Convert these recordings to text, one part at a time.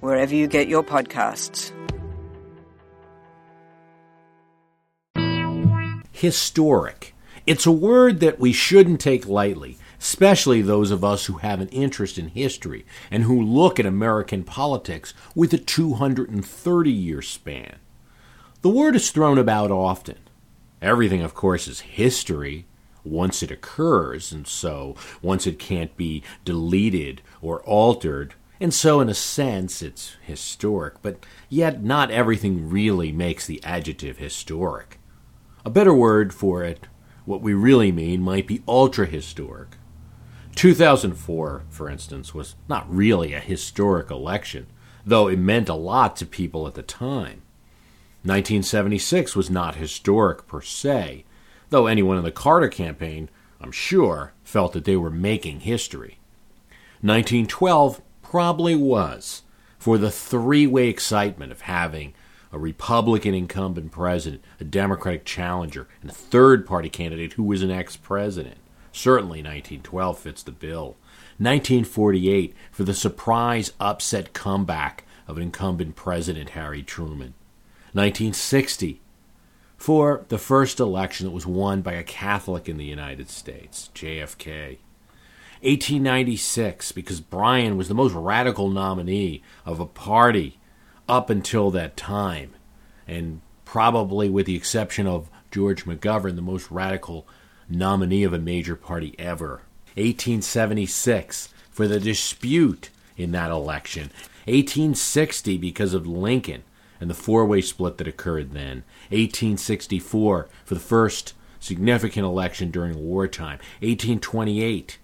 wherever you get your podcasts. Historic. It's a word that we shouldn't take lightly, especially those of us who have an interest in history and who look at American politics with a 230 year span. The word is thrown about often. Everything, of course, is history once it occurs, and so once it can't be deleted or altered, and so, in a sense, it's historic, but yet not everything really makes the adjective historic. A better word for it, what we really mean, might be ultra historic. 2004, for instance, was not really a historic election, though it meant a lot to people at the time. 1976 was not historic per se, though anyone in the Carter campaign, I'm sure, felt that they were making history. 1912 probably was for the three way excitement of having a Republican incumbent president, a Democratic challenger, and a third party candidate who was an ex president. Certainly 1912 fits the bill. 1948 for the surprise upset comeback of incumbent President Harry Truman. 1960 for the first election that was won by a Catholic in the United States, JFK. 1896 because Bryan was the most radical nominee of a party up until that time, and probably with the exception of George McGovern, the most radical nominee of a major party ever. 1876 for the dispute in that election. 1860 because of Lincoln and the four way split that occurred then. 1864 for the first significant election during wartime. 1828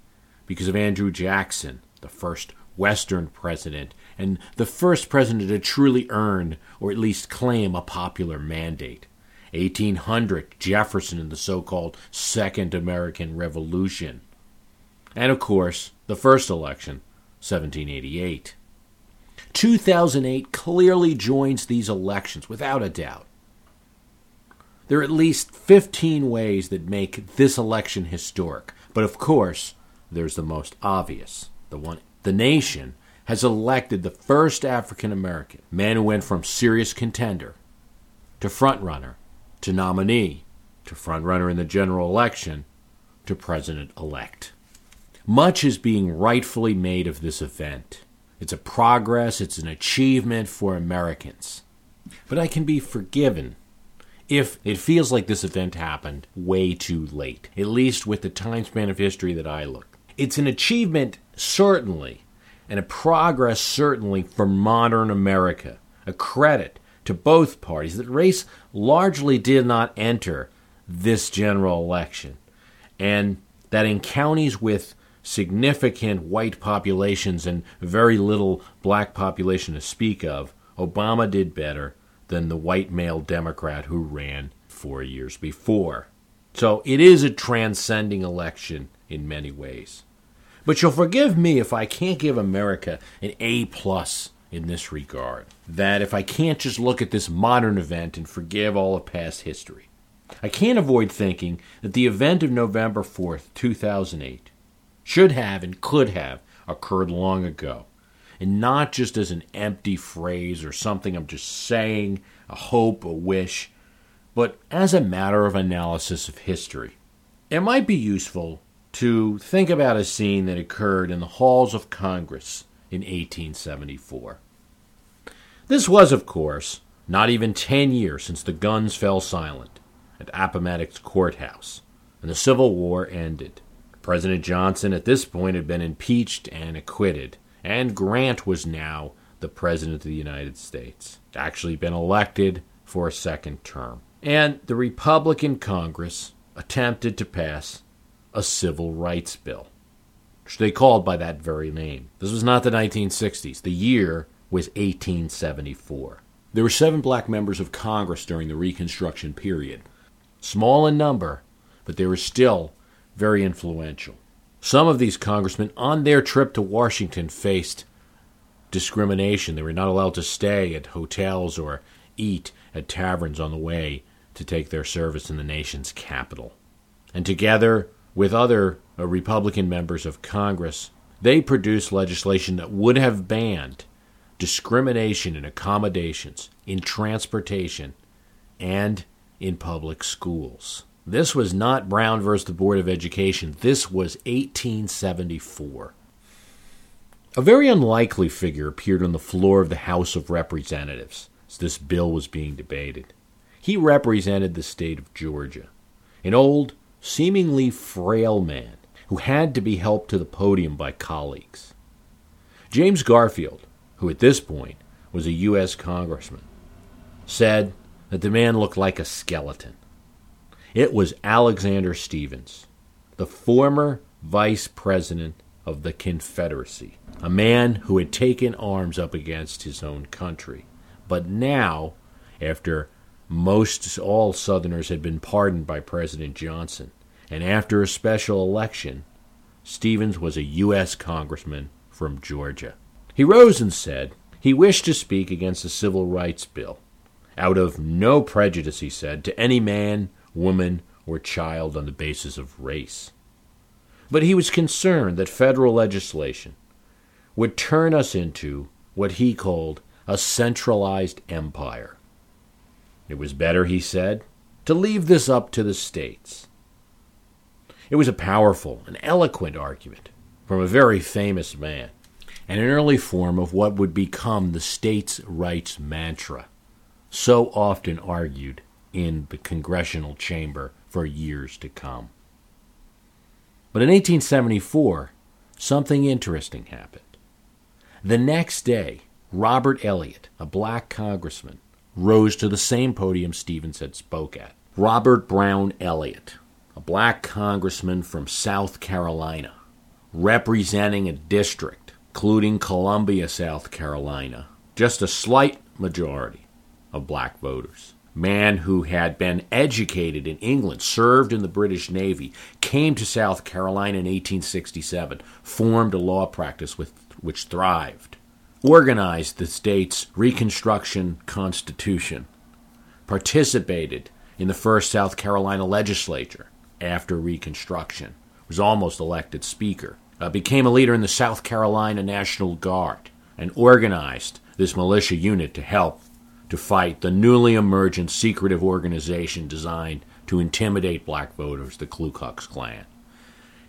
because of Andrew Jackson, the first Western president, and the first president to truly earn, or at least claim, a popular mandate. 1800, Jefferson and the so called Second American Revolution. And of course, the first election, 1788. 2008 clearly joins these elections without a doubt. There are at least 15 ways that make this election historic, but of course, there's the most obvious. The one the nation has elected the first African American man who went from serious contender to frontrunner to nominee to frontrunner in the general election to president elect. Much is being rightfully made of this event. It's a progress, it's an achievement for Americans. But I can be forgiven if it feels like this event happened way too late, at least with the time span of history that I look. It's an achievement, certainly, and a progress, certainly, for modern America. A credit to both parties that race largely did not enter this general election, and that in counties with significant white populations and very little black population to speak of, Obama did better than the white male Democrat who ran four years before. So it is a transcending election in many ways. But you'll forgive me if I can't give America an A plus in this regard. That if I can't just look at this modern event and forgive all of past history. I can't avoid thinking that the event of November 4th, 2008, should have and could have occurred long ago, and not just as an empty phrase or something I'm just saying, a hope, a wish, but as a matter of analysis of history. It might be useful to think about a scene that occurred in the halls of Congress in 1874. This was, of course, not even 10 years since the guns fell silent at Appomattox Courthouse and the Civil War ended. President Johnson at this point had been impeached and acquitted, and Grant was now the President of the United States, actually been elected for a second term. And the Republican Congress attempted to pass a civil rights bill, which they called by that very name. This was not the 1960s, the year was 1874. There were seven black members of Congress during the Reconstruction period. Small in number, but they were still very influential. Some of these congressmen, on their trip to Washington, faced discrimination. They were not allowed to stay at hotels or eat at taverns on the way to take their service in the nation's capital. And together with other uh, Republican members of Congress, they produced legislation that would have banned discrimination in accommodations, in transportation, and in public schools. This was not Brown versus the Board of Education. This was 1874. A very unlikely figure appeared on the floor of the House of Representatives as this bill was being debated. He represented the state of Georgia, an old, seemingly frail man who had to be helped to the podium by colleagues. James Garfield, who at this point was a U.S. congressman, said that the man looked like a skeleton. It was Alexander Stephens, the former vice president of the Confederacy, a man who had taken arms up against his own country. But now, after most all Southerners had been pardoned by President Johnson, and after a special election, Stephens was a U.S. congressman from Georgia. He rose and said he wished to speak against the Civil Rights Bill, out of no prejudice, he said, to any man, woman, or child on the basis of race. But he was concerned that federal legislation would turn us into what he called a centralized empire. It was better, he said, to leave this up to the states. It was a powerful and eloquent argument from a very famous man and an early form of what would become the states' rights mantra, so often argued in the congressional chamber for years to come. But in 1874, something interesting happened. The next day, Robert Elliott, a black congressman, rose to the same podium Stephens had spoke at. Robert Brown Elliott, a black congressman from South Carolina, representing a district including Columbia, South Carolina, just a slight majority of black voters. Man who had been educated in England, served in the British Navy, came to South Carolina in 1867, formed a law practice with, which thrived, organized the state's Reconstruction Constitution, participated in the first South Carolina legislature after Reconstruction, was almost elected Speaker, uh, became a leader in the South Carolina National Guard and organized this militia unit to help to fight the newly emergent secretive organization designed to intimidate black voters, the Ku Klux Klan.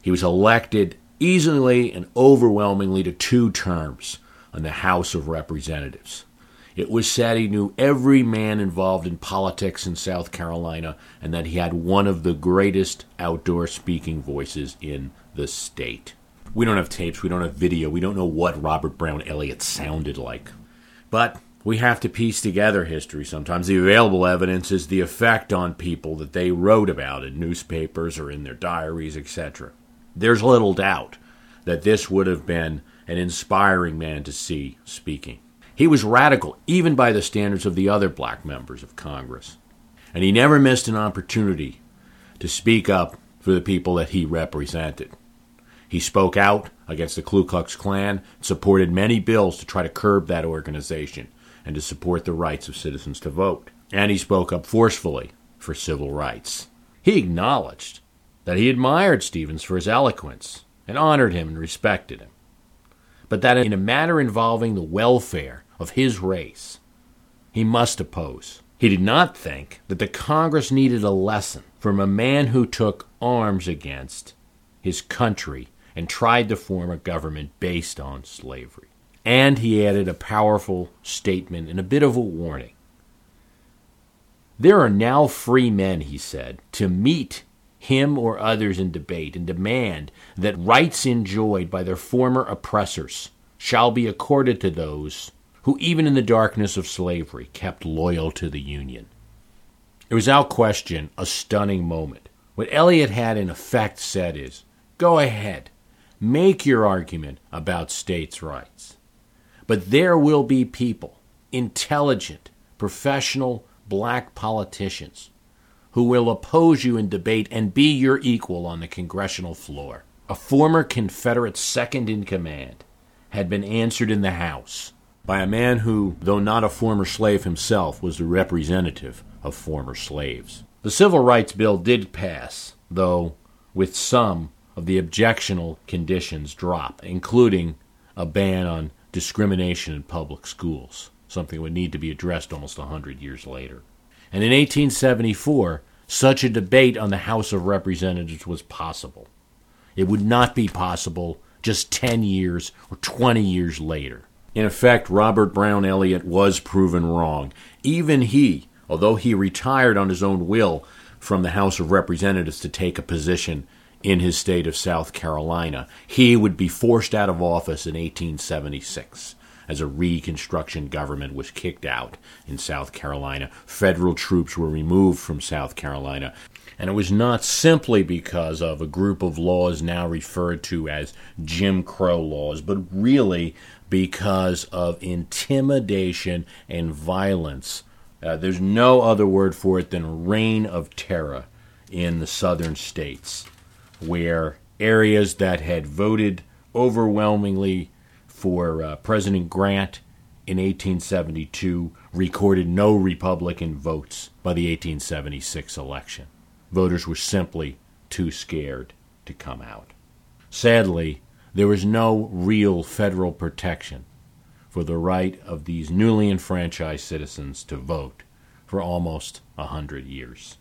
He was elected easily and overwhelmingly to two terms in the House of Representatives. It was said he knew every man involved in politics in South Carolina and that he had one of the greatest outdoor speaking voices in the state. We don't have tapes, we don't have video, we don't know what Robert Brown Elliott sounded like. But we have to piece together history sometimes. The available evidence is the effect on people that they wrote about in newspapers or in their diaries, etc. There's little doubt that this would have been an inspiring man to see speaking. He was radical, even by the standards of the other black members of Congress. And he never missed an opportunity to speak up for the people that he represented. He spoke out against the Ku Klux Klan, supported many bills to try to curb that organization and to support the rights of citizens to vote. And he spoke up forcefully for civil rights. He acknowledged that he admired Stephens for his eloquence and honored him and respected him, but that in a matter involving the welfare of his race, he must oppose. He did not think that the Congress needed a lesson from a man who took arms against his country and tried to form a government based on slavery. And he added a powerful statement and a bit of a warning. There are now free men, he said, to meet him or others in debate and demand that rights enjoyed by their former oppressors shall be accorded to those who, even in the darkness of slavery, kept loyal to the Union. It was without question a stunning moment. What Elliott had in effect said is, Go ahead, Make your argument about states' rights. But there will be people, intelligent, professional black politicians, who will oppose you in debate and be your equal on the congressional floor. A former Confederate second in command had been answered in the House by a man who, though not a former slave himself, was the representative of former slaves. The Civil Rights Bill did pass, though with some of the objectionable conditions dropped, including a ban on discrimination in public schools, something that would need to be addressed almost a hundred years later. And in 1874, such a debate on the House of Representatives was possible. It would not be possible just 10 years or 20 years later. In effect, Robert Brown Elliott was proven wrong. Even he, although he retired on his own will from the House of Representatives to take a position in his state of South Carolina, he would be forced out of office in 1876 as a Reconstruction government was kicked out in South Carolina. Federal troops were removed from South Carolina. And it was not simply because of a group of laws now referred to as Jim Crow laws, but really because of intimidation and violence. Uh, there's no other word for it than reign of terror in the southern states, where areas that had voted overwhelmingly for uh, President Grant in 1872 recorded no Republican votes by the 1876 election. Voters were simply too scared to come out. Sadly, there was no real federal protection for the right of these newly enfranchised citizens to vote for almost a hundred years.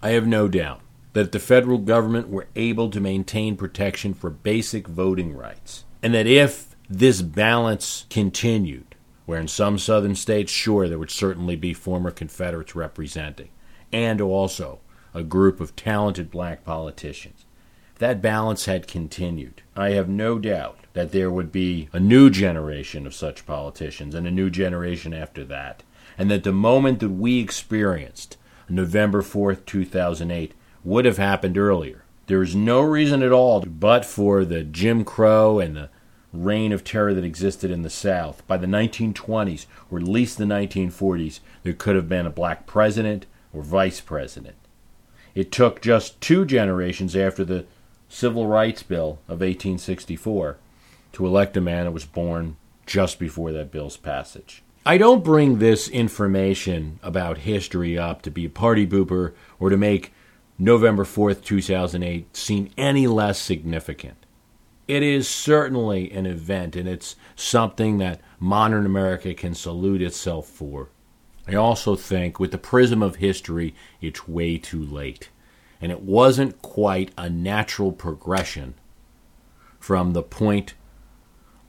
I have no doubt that if the federal government were able to maintain protection for basic voting rights, and that if this balance continued, where in some southern states, sure, there would certainly be former Confederates representing, and also a group of talented black politicians, that balance had continued, I have no doubt that there would be a new generation of such politicians and a new generation after that, and that the moment that we experienced, November 4th, 2008, would have happened earlier. There is no reason at all but for the Jim Crow and the reign of terror that existed in the South. By the 1920s, or at least the 1940s, there could have been a black president or vice president. It took just two generations after the Civil Rights Bill of 1864 to elect a man that was born just before that bill's passage. I don't bring this information about history up to be a party booper or to make November 4th, 2008 seem any less significant. It is certainly an event, and it's something that modern America can salute itself for. I also think, with the prism of history, it's way too late and it wasn't quite a natural progression from the point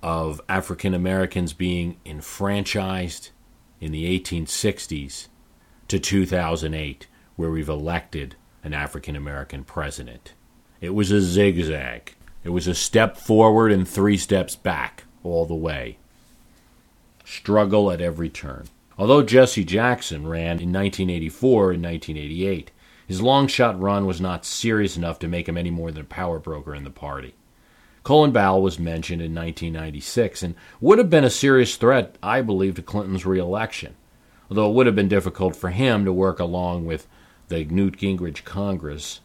of African Americans being enfranchised in the 1860s to 2008, where we've elected an African American president. It was a zigzag. It was a step forward and three steps back all the way. Struggle at every turn. Although Jesse Jackson ran in 1984 and 1988, his long shot run was not serious enough to make him any more than a power broker in the party. Colin Powell was mentioned in 1996 and would have been a serious threat, I believe, to Clinton's reelection, although it would have been difficult for him to work along with the Newt Gingrich Congress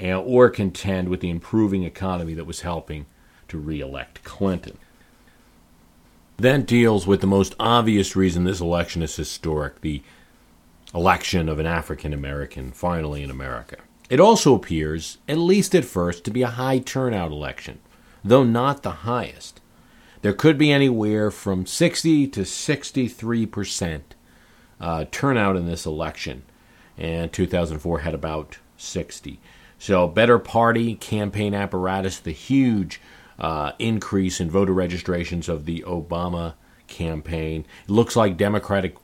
or contend with the improving economy that was helping to reelect Clinton. That deals with the most obvious reason this election is historic the election of an African American finally in America. It also appears, at least at first, to be a high turnout election, though not the highest. There could be anywhere from 60 to 63 percent uh, turnout in this election, and 2004 had about 60. So, better party campaign apparatus, the huge uh, increase in voter registrations of the Obama campaign. It looks like Democratic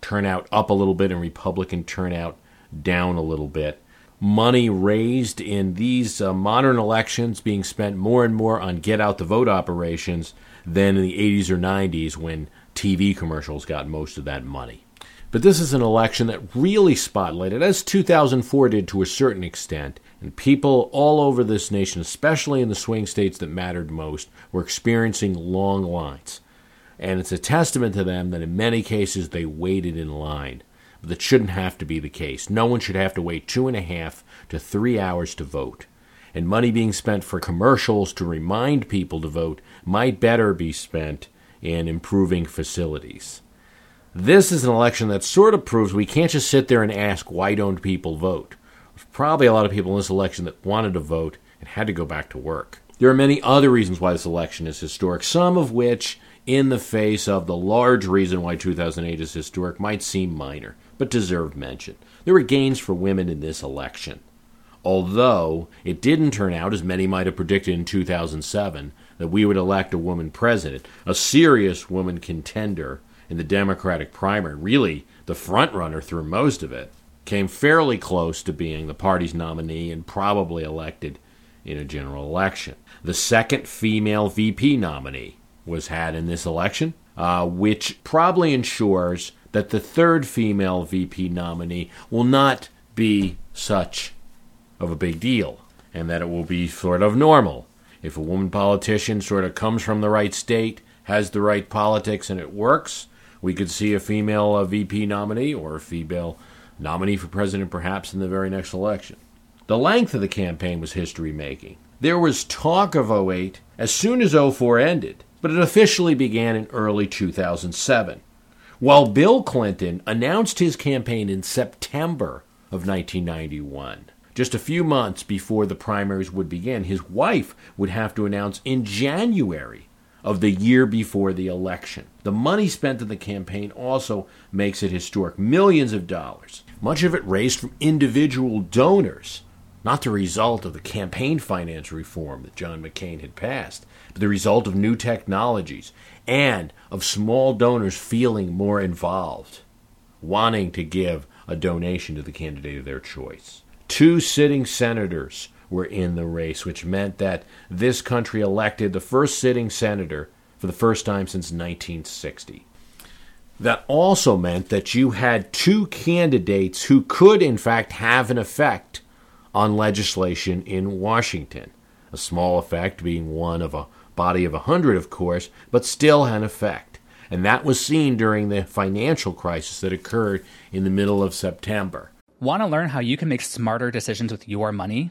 turnout up a little bit and Republican turnout down a little bit. Money raised in these uh, modern elections being spent more and more on get out the vote operations than in the 80s or 90s when TV commercials got most of that money. But this is an election that really spotlighted, as 2004 did to a certain extent, and people all over this nation, especially in the swing states that mattered most, were experiencing long lines And it's a testament to them that in many cases they waited in line. But that shouldn't have to be the case. No one should have to wait two and a half to three hours to vote. And money being spent for commercials to remind people to vote might better be spent in improving facilities. This is an election that sort of proves we can't just sit there and ask, why don't people vote? There's probably a lot of people in this election that wanted to vote and had to go back to work. There are many other reasons why this election is historic, some of which, in the face of the large reason why 2008 is historic, might seem minor, but deserve mention. There were gains for women in this election. Although it didn't turn out, as many might have predicted in 2007, that we would elect a woman president, a serious woman contender in the Democratic primary, really the front runner through most of it, came fairly close to being the party's nominee and probably elected in a general election. The second female VP nominee was had in this election, uh, which probably ensures that the third female VP nominee will not be such of a big deal and that it will be sort of normal. If a woman politician sort of comes from the right state, has the right politics, and it works, we could see a female uh, VP nominee or a female nominee for president perhaps in the very next election. The length of the campaign was history making. There was talk of 08 as soon as 04 ended, but it officially began in early 2007. While Bill Clinton announced his campaign in September of 1991, just a few months before the primaries would begin, his wife would have to announce in January of the year before the election. The money spent in the campaign also makes it historic millions of dollars, much of it raised from individual donors, not the result of the campaign finance reform that John McCain had passed, but the result of new technologies and of small donors feeling more involved, wanting to give a donation to the candidate of their choice. Two sitting senators were in the race, which meant that this country elected the first sitting senator for the first time since 1960. That also meant that you had two candidates who could, in fact, have an effect on legislation in Washington. A small effect being one of a body of 100, of course, but still an effect. And that was seen during the financial crisis that occurred in the middle of September. Want to learn how you can make smarter decisions with your money?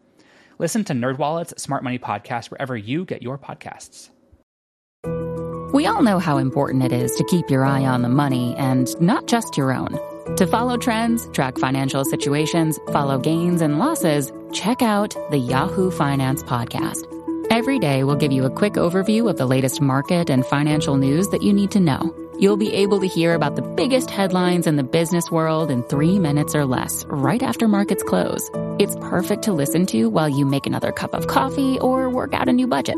Listen to NerdWallet's Smart Money Podcast wherever you get your podcasts. We all know how important it is to keep your eye on the money and not just your own. To follow trends, track financial situations, follow gains and losses, check out the Yahoo Finance Podcast. Every day, we'll give you a quick overview of the latest market and financial news that you need to know. You'll be able to hear about the biggest headlines in the business world in three minutes or less, right after markets close. It's perfect to listen to while you make another cup of coffee or work out a new budget.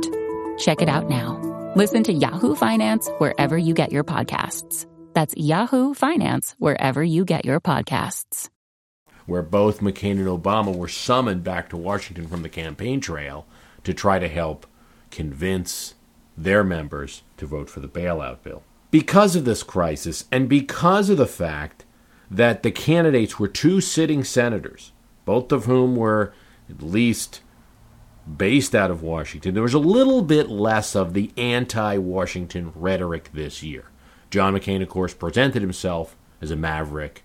Check it out now. Listen to Yahoo Finance wherever you get your podcasts. That's Yahoo Finance wherever you get your podcasts. Where both McCain and Obama were summoned back to Washington from the campaign trail to try to help convince their members to vote for the bailout bill because of this crisis and because of the fact that the candidates were two sitting senators, both of whom were at least based out of Washington, there was a little bit less of the anti Washington rhetoric this year. John McCain, of course, presented himself as a maverick,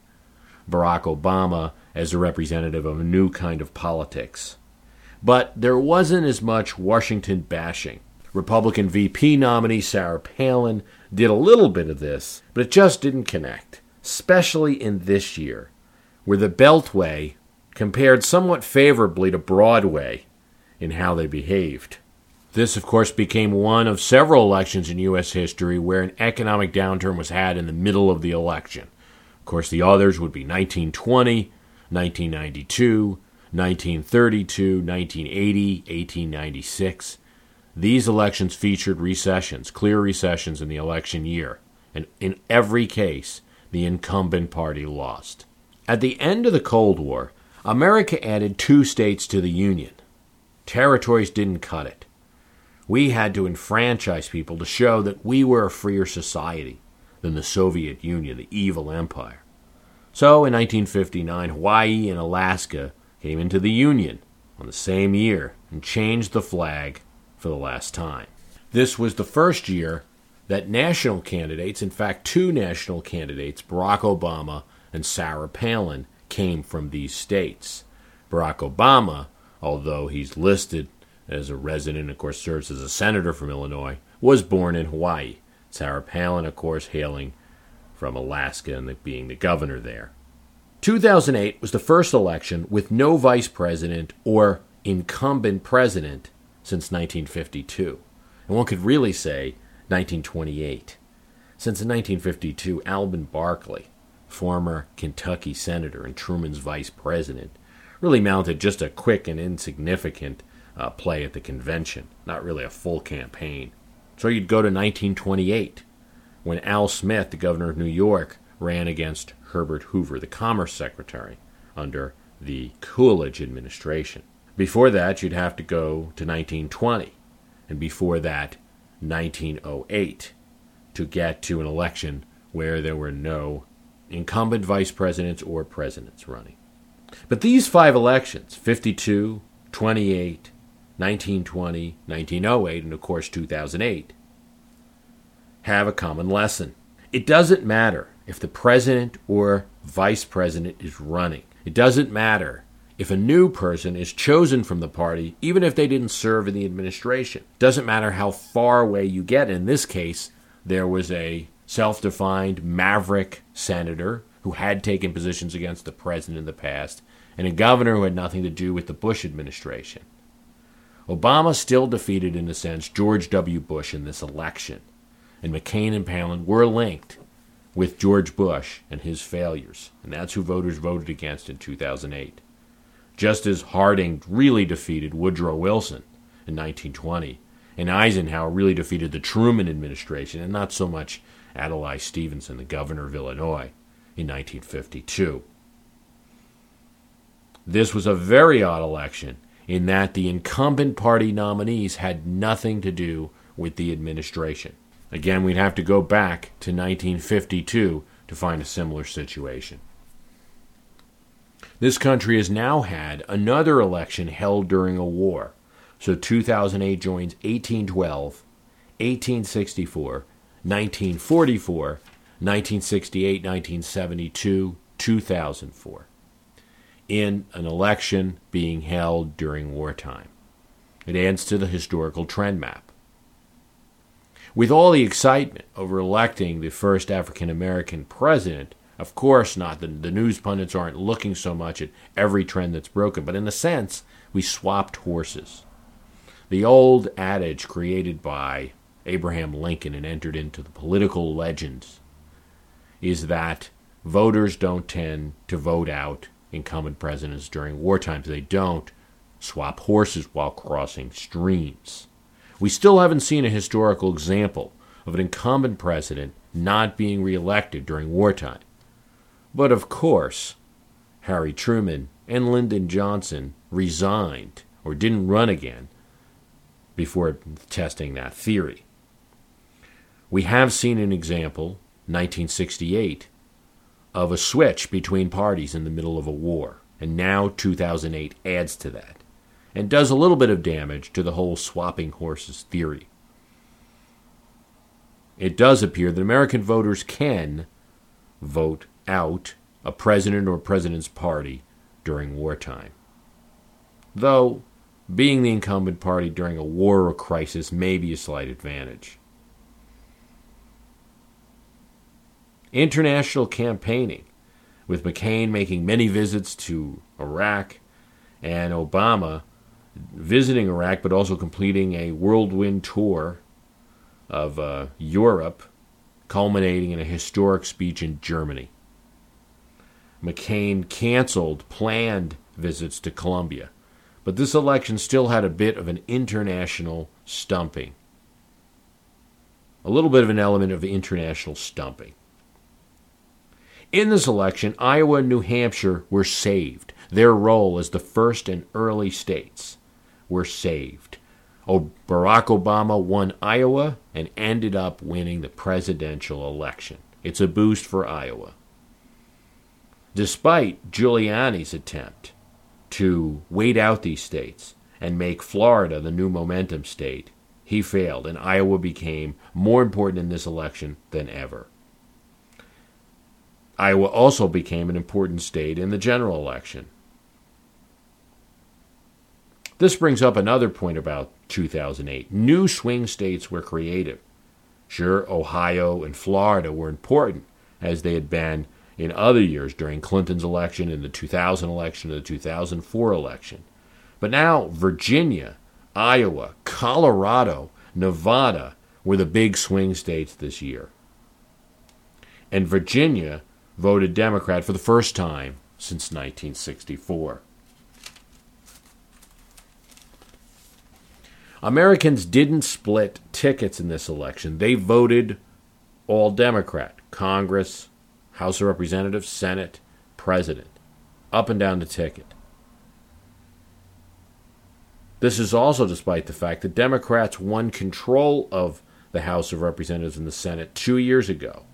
Barack Obama as a representative of a new kind of politics. But there wasn't as much Washington bashing. Republican VP nominee Sarah Palin did a little bit of this, but it just didn't connect, especially in this year where the Beltway compared somewhat favorably to Broadway in how they behaved. This, of course, became one of several elections in U.S. history where an economic downturn was had in the middle of the election. Of course, the others would be 1920, 1992, 1932, 1980, 1896. These elections featured recessions, clear recessions in the election year, and in every case, the incumbent party lost. At the end of the Cold War, America added two states to the Union. Territories didn't cut it. We had to enfranchise people to show that we were a freer society than the Soviet Union, the evil empire. So in 1959, Hawaii and Alaska came into the Union on the same year and changed the flag for the last time. This was the first year that national candidates, in fact, two national candidates, Barack Obama and Sarah Palin, came from these states. Barack Obama, although he's listed as a resident, of course, serves as a senator from Illinois, was born in Hawaii. Sarah Palin, of course, hailing from Alaska and being the governor there. 2008 was the first election with no vice president or incumbent president since 1952. And one could really say 1928. Since 1952, Alben Barkley, former Kentucky senator and Truman's vice president, really mounted just a quick and insignificant uh, play at the convention, not really a full campaign. So you'd go to 1928, when Al Smith, the governor of New York, ran against Herbert Hoover, the Commerce Secretary, under the Coolidge administration. Before that, you'd have to go to 1920, and before that, 1908, to get to an election where there were no incumbent vice presidents or presidents running. But these five elections 52, 28, 1920, 1908, and of course 2008 have a common lesson. It doesn't matter if the president or vice president is running. It doesn't matter if a new person is chosen from the party, even if they didn't serve in the administration. Doesn't matter how far away you get. In this case, there was a self defined maverick senator who had taken positions against the president in the past, and a governor who had nothing to do with the Bush administration. Obama still defeated, in a sense, George W. Bush in this election, and McCain and Palin were linked with George Bush and his failures, and that's who voters voted against in 2008. Just as Harding really defeated Woodrow Wilson in 1920, and Eisenhower really defeated the Truman administration, and not so much Adlai Stevenson, the governor of Illinois, in 1952. This was a very odd election in that the incumbent party nominees had nothing to do with the administration. Again, we'd have to go back to 1952 to find a similar situation. This country has now had another election held during a war. So 2008 joins 1812, 1864, 1944, 1968, 1972, 2004 in an election being held during wartime. It adds to the historical trend map. With all the excitement over electing the first African American president, of course not. The, the news pundits aren't looking so much at every trend that's broken, but in a sense, we swapped horses. The old adage created by Abraham Lincoln and entered into the political legends is that voters don't tend to vote out incumbent presidents during war times. They don't swap horses while crossing streams. We still haven't seen a historical example of an incumbent president not being reelected during wartime. But of course, Harry Truman and Lyndon Johnson resigned or didn't run again before testing that theory. We have seen an example, 1968, of a switch between parties in the middle of a war, and now 2008 adds to that and does a little bit of damage to the whole swapping horses theory. It does appear that American voters can vote out a president or president's party during wartime. Though being the incumbent party during a war or crisis may be a slight advantage. International campaigning with McCain making many visits to Iraq and Obama visiting Iraq but also completing a whirlwind tour of uh, Europe, culminating in a historic speech in Germany. McCain canceled planned visits to Colombia, but this election still had a bit of an international stumping. A little bit of an element of international stumping. In this election, Iowa and New Hampshire were saved. Their role as the first and early states were saved. Oh, Barack Obama won Iowa and ended up winning the presidential election. It's a boost for Iowa. Despite Giuliani's attempt to wait out these states and make Florida the new momentum state, he failed, and Iowa became more important in this election than ever. Iowa also became an important state in the general election. This brings up another point about 2008. New swing states were created. Sure, Ohio and Florida were important, as they had been in other years during Clinton's election, in the 2000 election, and the 2004 election. But now, Virginia, Iowa, Colorado, Nevada were the big swing states this year. And Virginia voted Democrat for the first time since 1964. Americans didn't split tickets in this election. They voted all Democrat Congress, House of Representatives, Senate, President, up and down the ticket. This is also despite the fact that Democrats won control of the House of Representatives and the Senate two years ago.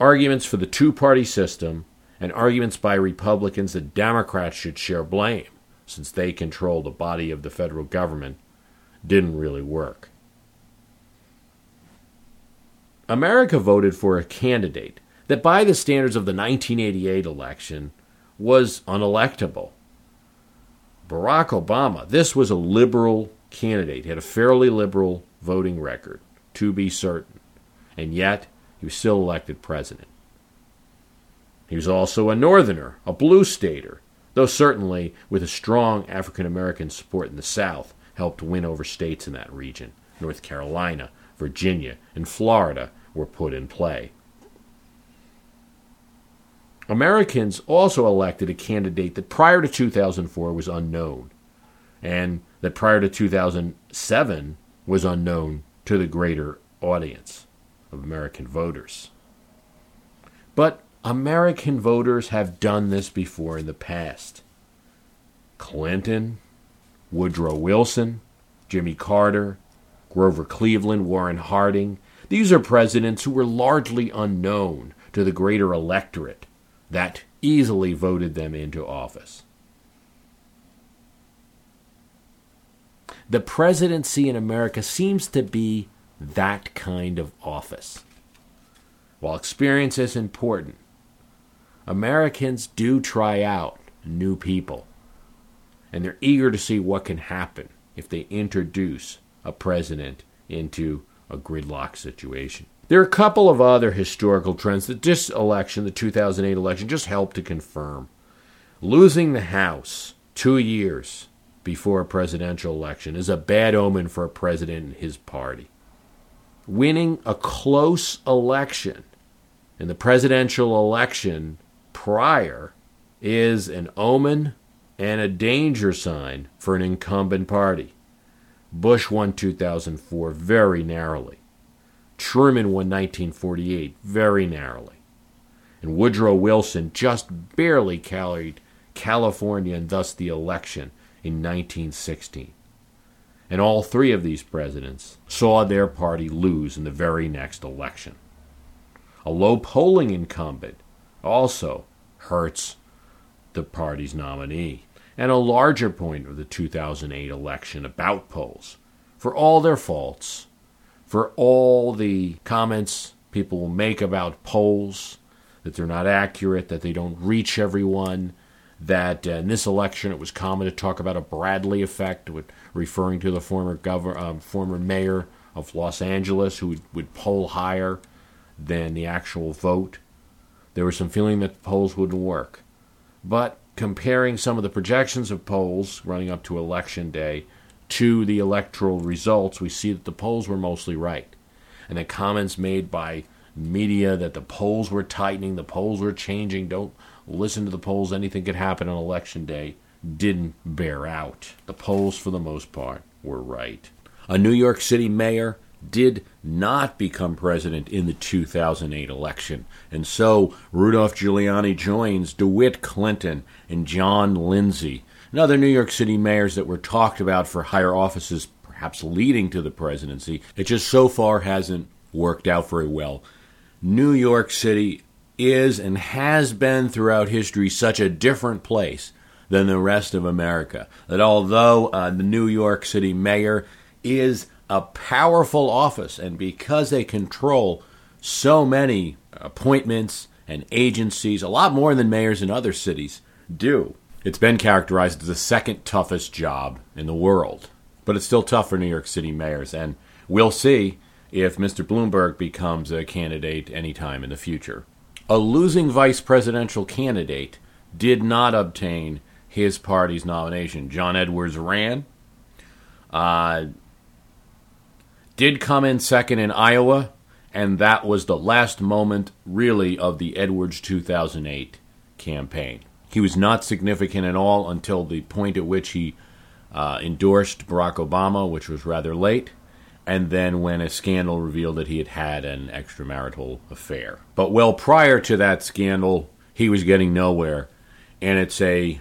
Arguments for the two party system and arguments by Republicans that Democrats should share blame, since they control the body of the federal government, didn't really work. America voted for a candidate that, by the standards of the 1988 election, was unelectable. Barack Obama, this was a liberal candidate. He had a fairly liberal voting record, to be certain. And yet, he was still elected president. He was also a Northerner, a blue stater, though certainly with a strong African American support in the South, helped win over states in that region. North Carolina, Virginia, and Florida were put in play. Americans also elected a candidate that prior to 2004 was unknown, and that prior to 2007 was unknown to the greater audience of American voters. But American voters have done this before in the past. Clinton, Woodrow Wilson, Jimmy Carter, Grover Cleveland, Warren Harding. These are presidents who were largely unknown to the greater electorate that easily voted them into office. The presidency in America seems to be that kind of office. While experience is important, Americans do try out new people and they're eager to see what can happen if they introduce a president into a gridlock situation. There are a couple of other historical trends that this election, the 2008 election, just helped to confirm. Losing the House two years before a presidential election is a bad omen for a president and his party. Winning a close election in the presidential election prior is an omen and a danger sign for an incumbent party. Bush won 2004 very narrowly. Truman won 1948 very narrowly. And Woodrow Wilson just barely carried California and thus the election in 1916. And all three of these presidents saw their party lose in the very next election. A low polling incumbent also hurts the party's nominee and a larger point of the 2008 election about polls. For all their faults, for all the comments people will make about polls, that they're not accurate, that they don't reach everyone, that uh, in this election it was common to talk about a Bradley effect, referring to the former um, former mayor of Los Angeles who would, would poll higher than the actual vote. there was some feeling that the polls wouldn't work. But comparing some of the projections of polls running up to election day to the electoral results, we see that the polls were mostly right. And the comments made by media that the polls were tightening, the polls were changing, don't listen to the polls, anything could happen on election day, didn't bear out. The polls, for the most part, were right. A New York City mayor did not become president in the 2008 election. And so Rudolph Giuliani joins DeWitt Clinton and John Lindsay and other New York City mayors that were talked about for higher offices, perhaps leading to the presidency. It just so far hasn't worked out very well. New York City is and has been throughout history such a different place than the rest of America that although uh, the New York City mayor is a powerful office, and because they control so many appointments and agencies, a lot more than mayors in other cities do, it's been characterized as the second toughest job in the world. But it's still tough for New York City mayors, and we'll see if Mr. Bloomberg becomes a candidate anytime in the future. A losing vice presidential candidate did not obtain his party's nomination. John Edwards ran. Uh, did come in second in Iowa, and that was the last moment, really, of the Edwards 2008 campaign. He was not significant at all until the point at which he uh, endorsed Barack Obama, which was rather late, and then when a scandal revealed that he had had an extramarital affair. But well prior to that scandal, he was getting nowhere, and it's a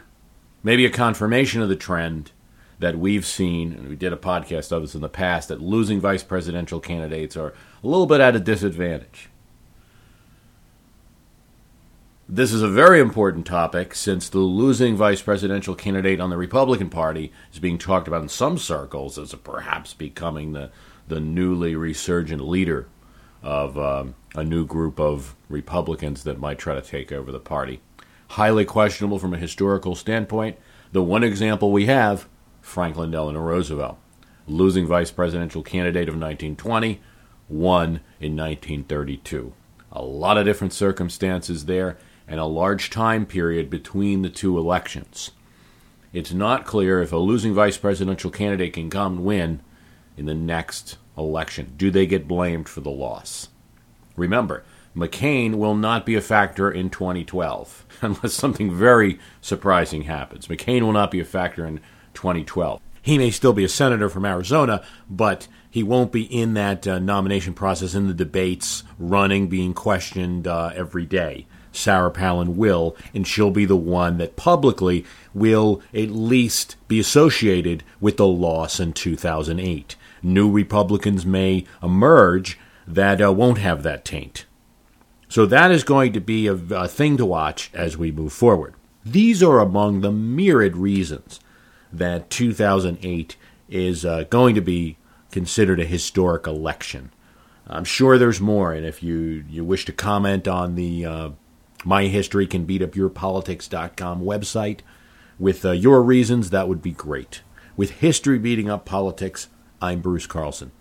maybe a confirmation of the trend that we've seen, and we did a podcast of this in the past, that losing vice presidential candidates are a little bit at a disadvantage. This is a very important topic since the losing vice presidential candidate on the Republican Party is being talked about in some circles as perhaps becoming the, the newly resurgent leader of um, a new group of Republicans that might try to take over the party. Highly questionable from a historical standpoint. The one example we have Franklin Delano Roosevelt. Losing vice presidential candidate of 1920, won in 1932. A lot of different circumstances there, and a large time period between the two elections. It's not clear if a losing vice presidential candidate can come and win in the next election. Do they get blamed for the loss? Remember, McCain will not be a factor in 2012 unless something very surprising happens. McCain will not be a factor in 2012. He may still be a senator from Arizona, but he won't be in that uh, nomination process, in the debates, running, being questioned uh, every day. Sarah Palin will, and she'll be the one that publicly will at least be associated with the loss in 2008. New Republicans may emerge that uh, won't have that taint. So that is going to be a, a thing to watch as we move forward. These are among the myriad reasons that 2008 is uh, going to be considered a historic election. I'm sure there's more, and if you, you wish to comment on the uh, My History Can Beat Up Your Politics.com website with uh, your reasons, that would be great. With history beating up politics, I'm Bruce Carlson.